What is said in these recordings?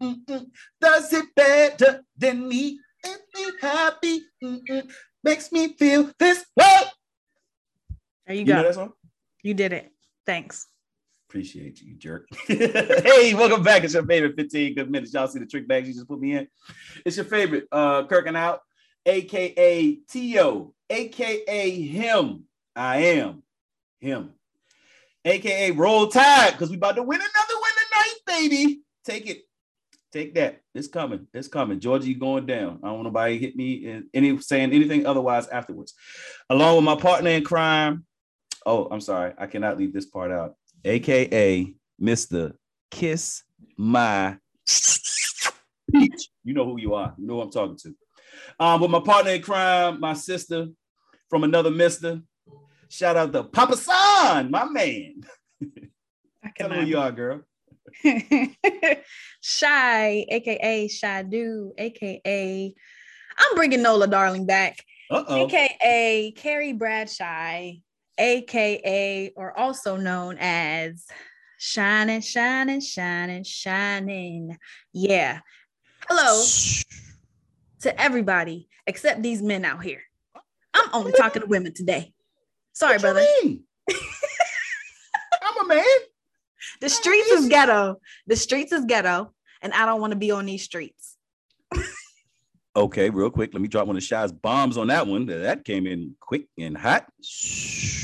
happy. Mm-mm. Does it better than me. Makes me happy. Mm-mm. Makes me feel this way. There you, You go. know that song? you did it. Thanks. Appreciate you, you jerk. hey, welcome back. It's your favorite 15 good minutes. Y'all see the trick bags you just put me in? It's your favorite, uh, Kirkin out, aka T.O., aka him. I am him. AKA roll tide, because we about to win another win tonight, baby. Take it. Take that. It's coming. It's coming. Georgia, you going down. I don't want nobody hit me in any saying anything otherwise afterwards. Along with my partner in crime. Oh, I'm sorry. I cannot leave this part out. AKA Mr. Kiss My Peach. You know who you are. You know who I'm talking to. Um, with my partner in crime, my sister from another mister. Shout out to Papa San, my man. I Tell me who you are, girl. Shy, aka Shy Do, aka I'm bringing Nola Darling back, Uh-oh. aka Carrie Bradshaw, aka or also known as Shining, Shining, Shining, Shining. Yeah. Hello to everybody except these men out here. I'm only talking to women today. Sorry, brother. I'm a man. The streets is ghetto. The streets is ghetto, and I don't want to be on these streets. Okay, real quick, let me drop one of Shy's bombs on that one. That came in quick and hot.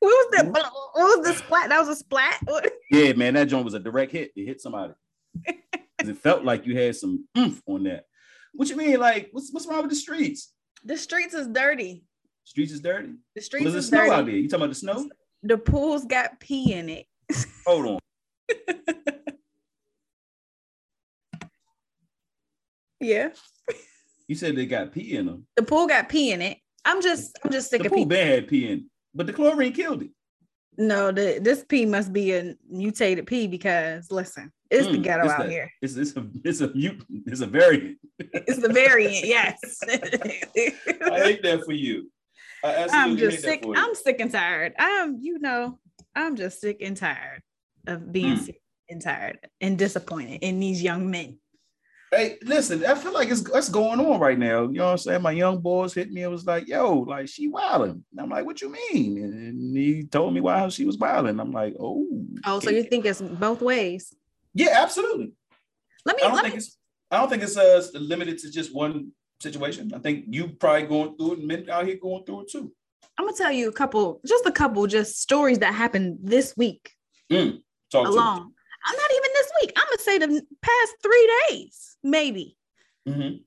What was that? What was the splat? That was a splat. Yeah, man, that joint was a direct hit. It hit somebody. it felt like you had some oomph on that. What you mean? Like, what's what's wrong with the streets? The streets is dirty. Streets is dirty. The streets it is snow dirty. out there? You talking about the snow? The pool's got pee in it. Hold on. Yeah, You said they got pee in them. the pool got pee in it. I'm just, I'm just sick The of pool pee. bed had pee in, but the chlorine killed it. No, the this pee must be a mutated pee because listen, it's the Mm, ghetto it's out here. It's it's a it's a mutant. It's a variant. It's the variant. Yes. I hate that for you. I'm just sick. that for you. I'm sick and tired. I'm, you know, I'm just sick and tired of being Hmm. sick and tired and disappointed in these young men. Hey, listen, I feel like it's that's going on right now. You know what I'm saying? My young boys hit me and was like, yo, like she wilding. And I'm like, what you mean? And he told me why she was wilding. I'm like, oh. Oh, so you think it's both ways? yeah, absolutely. Let me I don't let think me it's I don't think it's uh limited to just one situation. I think you probably going through it and men out here going through it too. I'm gonna tell you a couple, just a couple, just stories that happened this week Mm, talk alone. I'm not even this week. I'm gonna say the past three days, maybe. Mhm.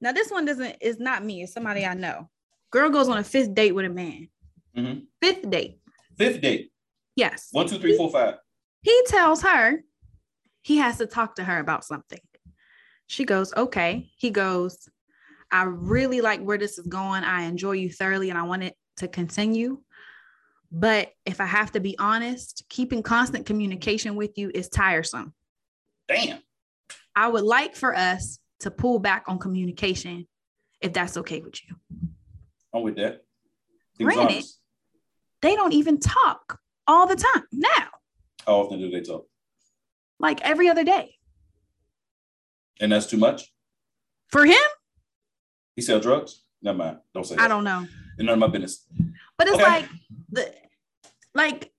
Now this one doesn't is not me. It's somebody I know. Girl goes on a fifth date with a man. Mhm. Fifth date. Fifth date. Yes. One, two, three, four, five. He tells her he has to talk to her about something. She goes, okay. He goes, I really like where this is going. I enjoy you thoroughly and I want it to continue. But if I have to be honest, keeping constant communication with you is tiresome. Damn. I would like for us to pull back on communication if that's okay with you. I'm with that. Granted. honest. They don't even talk all the time now, How often do they talk? like every other day. And that's too much. For him, He sell drugs? Never mind. Don't say that. I don't know. It's none of my business. But it's Okay. like the like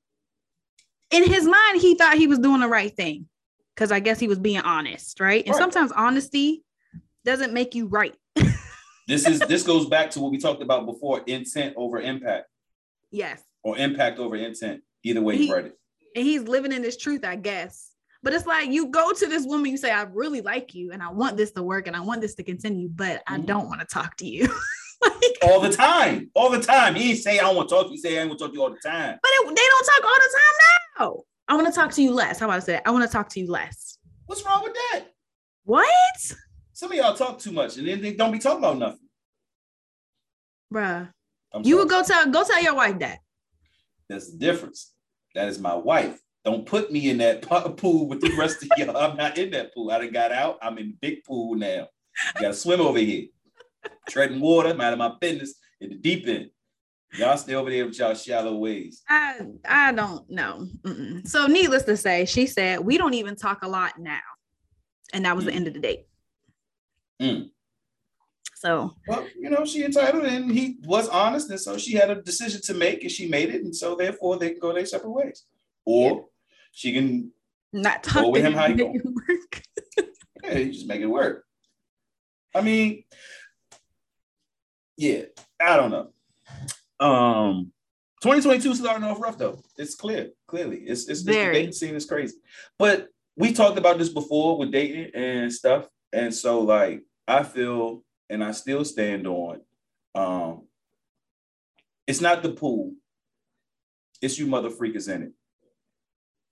in his mind, he thought he was doing the right thing because I guess he was being honest, right? And Right. sometimes honesty doesn't make you right. This is this goes back to what we talked about before: intent over impact, Yes. or impact over intent. Either way, He- you read it. And he's living in this truth, I guess. But it's like you go to this woman, you say, I really like you and I want this to work and I want this to continue, but I Mhm. don't want to talk to you. like, All the time, all the time. He say I don't want to talk to you. He say I ain't want to talk to you all the time. but it, they don't talk all the time now. I want to talk to you less. How about I say that? I want to talk to you less. What's wrong with that? What? Some of y'all talk too much, and then they don't be talking about nothing. Bruh. I'm You sorry. would go tell go tell your wife that. That's the difference. That is my wife. Don't put me in that pool with the rest of y'all. I'm not in that pool. I done got out. I'm in the big pool now. You gotta swim over here. Treading water, minding my business in the deep end. Y'all stay over there with y'all shallow ways. I I don't know. Mm-mm. So needless to say, she said we don't even talk a lot now, and that was mm. the end of the date. Mm. So well, you know, she entitled and he was honest, and so she had a decision to make, and she made it, and so therefore they can go their separate ways, or. She can not talk go with him how you go. Work. yeah, you just make it work. I mean, yeah, I don't know. Um, 2022 starting off rough though. It's clear, clearly. It's it's, it's the dating scene is crazy. But we talked about this before with dating and stuff. And so like I feel and I still stand on um it's not the pool. It's you mother freakers in it.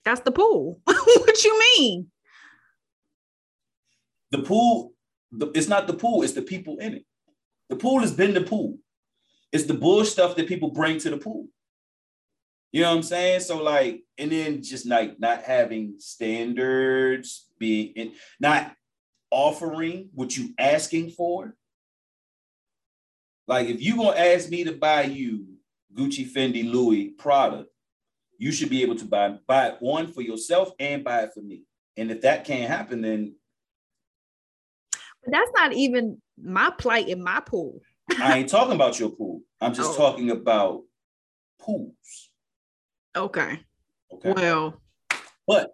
That's the pool. what you mean? The pool, the, it's not the pool, it's the people in it. The pool has been the pool. It's the bull stuff that people bring to the pool. You know what I'm saying? So like, and then just like not having standards, being in, not offering what you asking for. Like if you gonna ask me to buy you Gucci, Fendi, Louis, Prada, you should be able to buy buy one for yourself and buy it for me. And if that can't happen, then but that's not even my plight in my pool. I ain't talking about your pool. I'm just oh. talking about pools. Okay. Okay. Well, but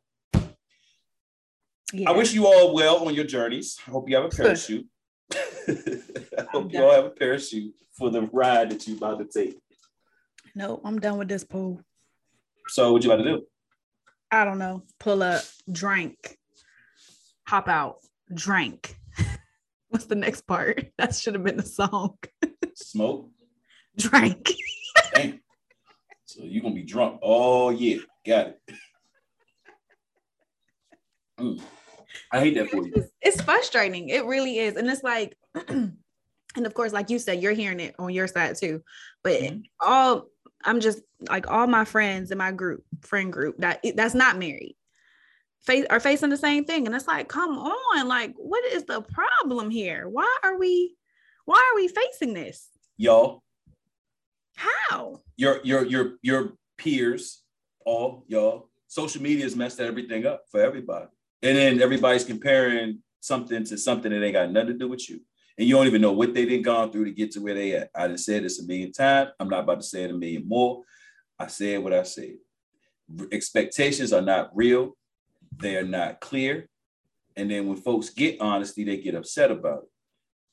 yeah. I wish you all well on your journeys. I hope you have a parachute. I hope you all have a parachute for the ride that you're about to take. No, I'm done with this pool. So what you about to do? I don't know. Pull up, drink, hop out, drink. What's the next part? That should have been the song. Smoke. Drink. Damn. So you're gonna be drunk all year. Got it. Mm. I hate that for you. It's frustrating. It really is. And it's like, and of course, like you said, you're hearing it on your side too. But mm-hmm. all I'm just like all my friends in my group, friend group, that that's not married face are facing the same thing. And it's like come on like what is the problem here? Why are we why are we facing this? Y'all. How? Your your your your peers all y'all. Social media has messed everything up for everybody. And then everybody's comparing something to something that ain't got nothing to do with you and you don't even know what they did gone through to get to where they at i just said this a million times i'm not about to say it a million more i said what i said expectations are not real they are not clear. And then when folks get honesty, they get upset about it.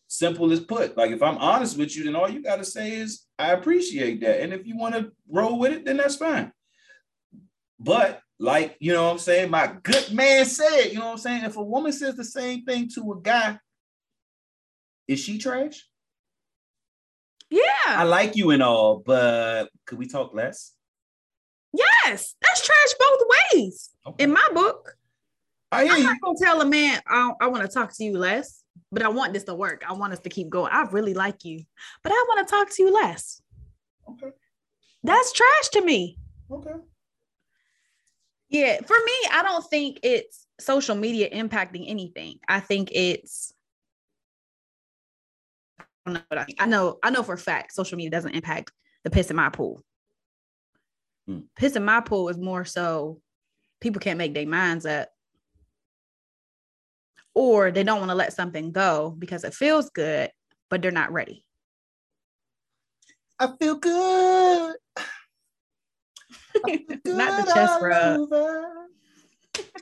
Simple as put. Like if I'm honest with you, then all you got to say is, I appreciate that. And if you want to roll with it, then that's fine. But like, you know what I'm saying? My good man said, you know what I'm saying? If a woman says the same thing to a guy, is she trash? Yeah. I like you and all, but could we talk less? Yes, that's trash both ways okay. in my book. I am not gonna tell a man I, I want to talk to you less, but I want this to work. I want us to keep going. I really like you, but I want to talk to you less. Okay. That's trash to me. Okay. Yeah, for me, I don't think it's social media impacting anything. I think it's I don't know, I, I know I know for a fact social media doesn't impact the piss in my pool. Hmm. Piss in my pool is more so people can't make their minds up or they don't want to let something go because it feels good, but they're not ready. I feel good. I feel good not the chest rub.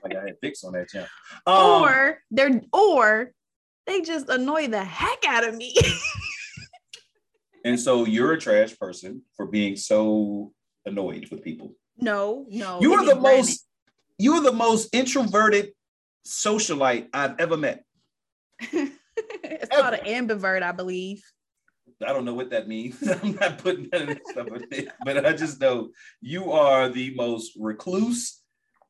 I got a fix on that channel. Um, or they're or they just annoy the heck out of me. and so you're a trash person for being so annoyed with people. No, no. You are the most you are the most introverted socialite I've ever met. it's ever. called an ambivert, I believe. I don't know what that means. I'm not putting none of that stuff in it, but I just know you are the most recluse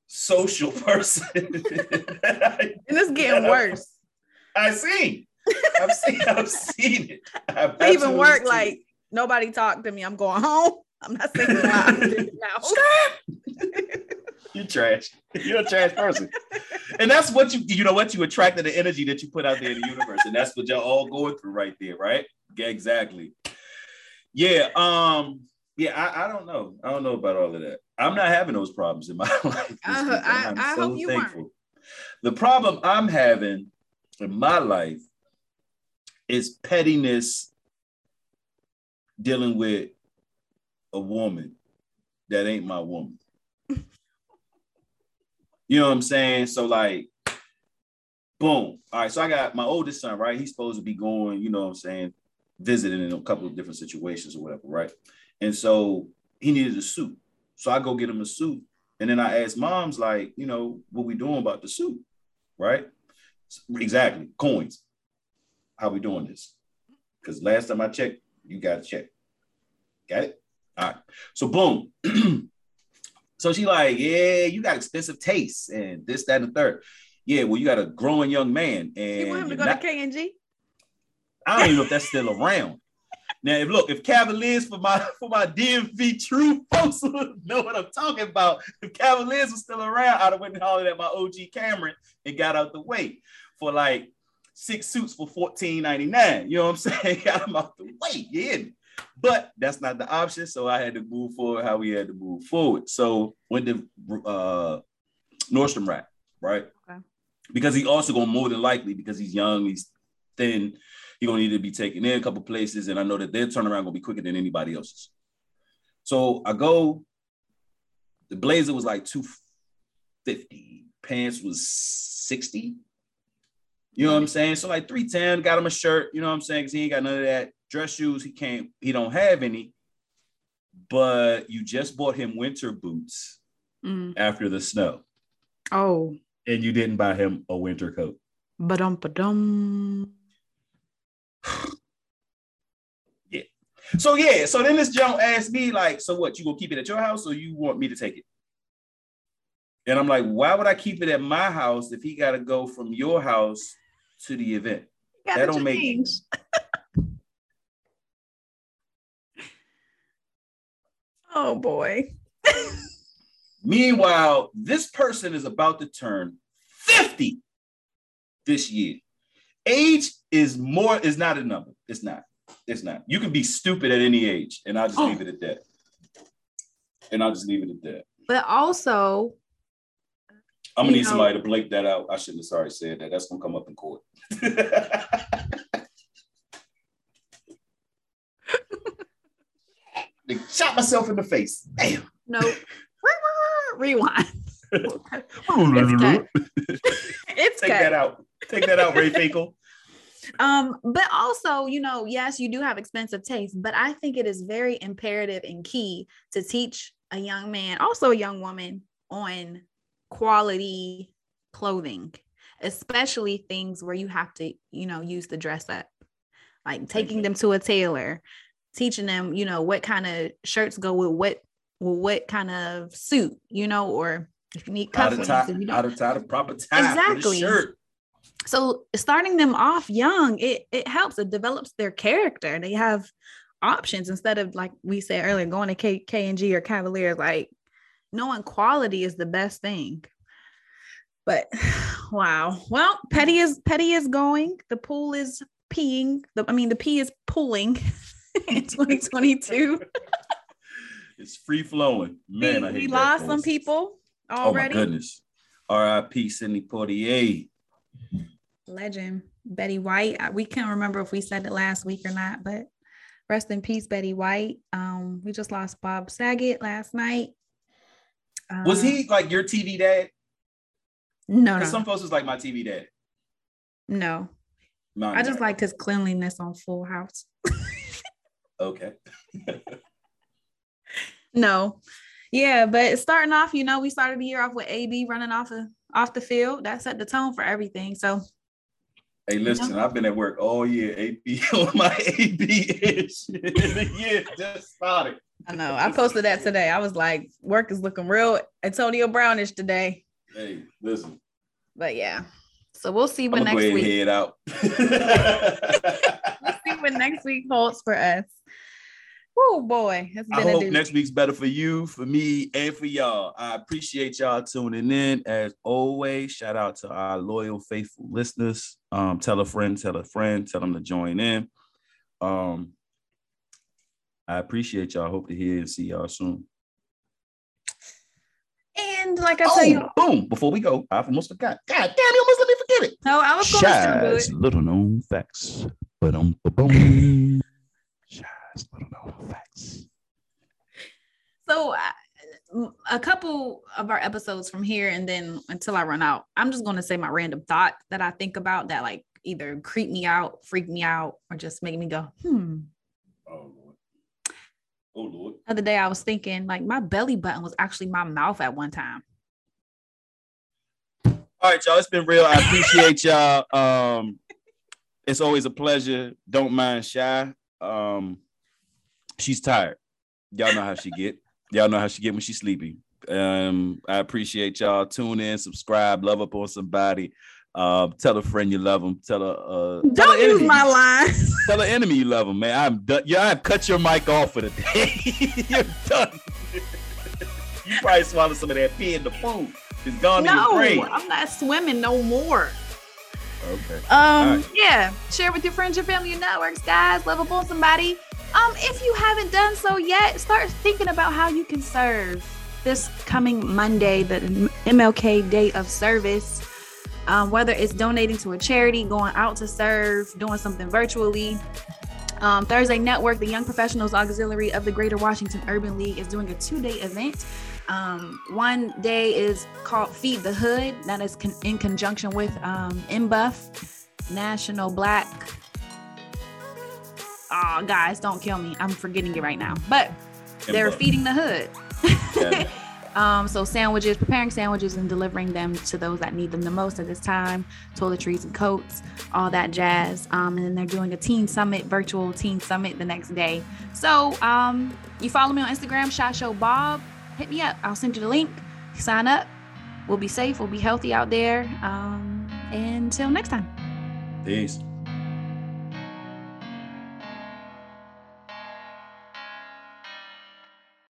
social person. And it's getting worse. I see. I've seen. I've seen it. I've even work like nobody talked to me. I'm going home. I'm not saying now. you trash. You're a trash person. and that's what you you know what you attracted the energy that you put out there in the universe. And that's what y'all all going through right there, right? Yeah, exactly. Yeah, um, yeah, I, I don't know. I don't know about all of that. I'm not having those problems in my life. Uh, I, I so hope you thankful. weren't. The problem I'm having in my life is pettiness dealing with a woman that ain't my woman. you know what I'm saying? So like, boom. All right. So I got my oldest son, right? He's supposed to be going, you know what I'm saying, visiting in a couple of different situations or whatever, right? And so he needed a suit. So I go get him a suit. And then I ask mom's like, you know, what we doing about the suit? Right? Exactly. Coins. How we doing this? Because last time I checked, you got to check. Got it? All right. So boom. so she like, yeah, you got expensive tastes and this, that, and the third. Yeah, well, you got a growing young man. And you want him to go not, to K&G? I don't even know if that's still around. Now, if look, if Cavaliers for my for my DMV true folks know what I'm talking about, if Cavaliers was still around, I'd have went and hollered at my OG Cameron and got out the way for like six suits for $14.99. You know what I'm saying? got them out the way. Yeah. But that's not the option. So I had to move forward how we had to move forward. So went to uh Nordstrom Rack, right? Okay. Because he also gonna more than likely, because he's young, he's thin, he gonna need to be taken in a couple places, and I know that their turnaround gonna be quicker than anybody else's. So I go. The blazer was like two fifty. Pants was sixty. You know what I'm saying? So like 310, got him a shirt, you know what I'm saying? Because he ain't got none of that. Dress shoes, he can't, he don't have any. But you just bought him winter boots mm. after the snow. Oh. And you didn't buy him a winter coat. Ba-dum, ba-dum. Yeah. So yeah, so then this Joe asked me, like, so what, you gonna keep it at your house or you want me to take it? And I'm like, why would I keep it at my house if he gotta go from your house to the event? That don't change. make Oh boy. Meanwhile, this person is about to turn 50 this year. Age is more is not a number. It's not. It's not. You can be stupid at any age, and I'll just oh. leave it at that. And I'll just leave it at that. But also, I'm gonna need know, somebody to blink that out. I shouldn't have sorry said that. That's gonna come up in court. they shot myself in the face. Damn. No. Rewind. it's Take that out. Take that out, Ray Finkel. Um, but also, you know, yes, you do have expensive taste, but I think it is very imperative and key to teach a young man, also a young woman, on quality clothing, especially things where you have to, you know, use the dress up, like taking them to a tailor, teaching them, you know, what kind of shirts go with what, with what kind of suit, you know, or if you need cufflinks, how to tie, how to tie the proper tie exactly. shirt. So starting them off young, it it helps. It develops their character. They have options instead of like we said earlier, going to K K and G or Cavaliers. Like knowing quality is the best thing. But wow. Well, Petty is Petty is going. The pool is peeing. The I mean the pee is pulling in 2022. it's free flowing. Man, we, I hate we lost some people already. Oh my goodness. R.I.P. Sidney Poitier. Legend. Betty White. We can't remember if we said it last week or not, but rest in peace, Betty White. Um, we just lost Bob Saget last night. was he um, like your TV dad? No, no. Some folks was like my TV dad. No. I just liked his cleanliness on Full House. okay. no. Yeah, but starting off, you know, we started the year off with AB running off of off the field. That set the tone for everything. So Hey, listen, you know? I've been at work all year, AB on my AB ish. the year just started. I know. I posted that today. I was like, work is looking real Antonio Brownish today. Hey, listen. But yeah. So we'll see what next week. Head out. we'll see what next week holds for us. Oh boy, I hope next week's better for you, for me, and for y'all. I appreciate y'all tuning in. As always, shout out to our loyal, faithful listeners. Um, tell a friend, tell a friend, tell them to join in. Um, I appreciate y'all. Hope to hear and see y'all soon. And like I tell you, Oh, boom! Before we go, I almost forgot. God damn, you almost let me forget it. no, I was going to do it. little known facts. But um, boom. Shy's little known facts. So a couple of our episodes from here and then until I run out, I'm just going to say my random thought that I think about that like either creep me out, freak me out, or just make me go, hmm. Oh Lord. Oh Lord. The other day I was thinking like my belly button was actually my mouth at one time. All right, y'all. It's been real. I appreciate y'all. Um, it's always a pleasure. Don't mind Shy. Um, she's tired. Y'all know how she get. Y'all know how she get when she's sleepy. Um, I appreciate y'all. Tune in, subscribe, love up on somebody. Uh, tell a friend you love them. Tell a uh, Don't a use enemy- my lines. Tell an enemy you love them, man. I'm done. Yeah, I've cut your mic off for the day. You're done. you probably swallowed some of that pee in the food. It's gone no, brain. I'm not swimming no more. Okay. Um, right. yeah, share with your friends, your family, your networks, guys. Love up on somebody. Um, if you haven't done so yet, start thinking about how you can serve this coming Monday, the MLK Day of Service. Um, whether it's donating to a charity, going out to serve, doing something virtually. Um, Thursday Network, the Young Professionals Auxiliary of the Greater Washington Urban League, is doing a two-day event. Um, one day is called Feed the Hood. That is con- in conjunction with um, NBUF, National Black. Oh, guys, don't kill me. I'm forgetting it right now. But they're feeding the hood. Yeah. um, so sandwiches, preparing sandwiches and delivering them to those that need them the most at this time. Toiletries and coats, all that jazz. Um, and then they're doing a teen summit, virtual teen summit the next day. So um, you follow me on Instagram, Show Bob. Hit me up. I'll send you the link. Sign up. We'll be safe. We'll be healthy out there. Um, until next time. Peace.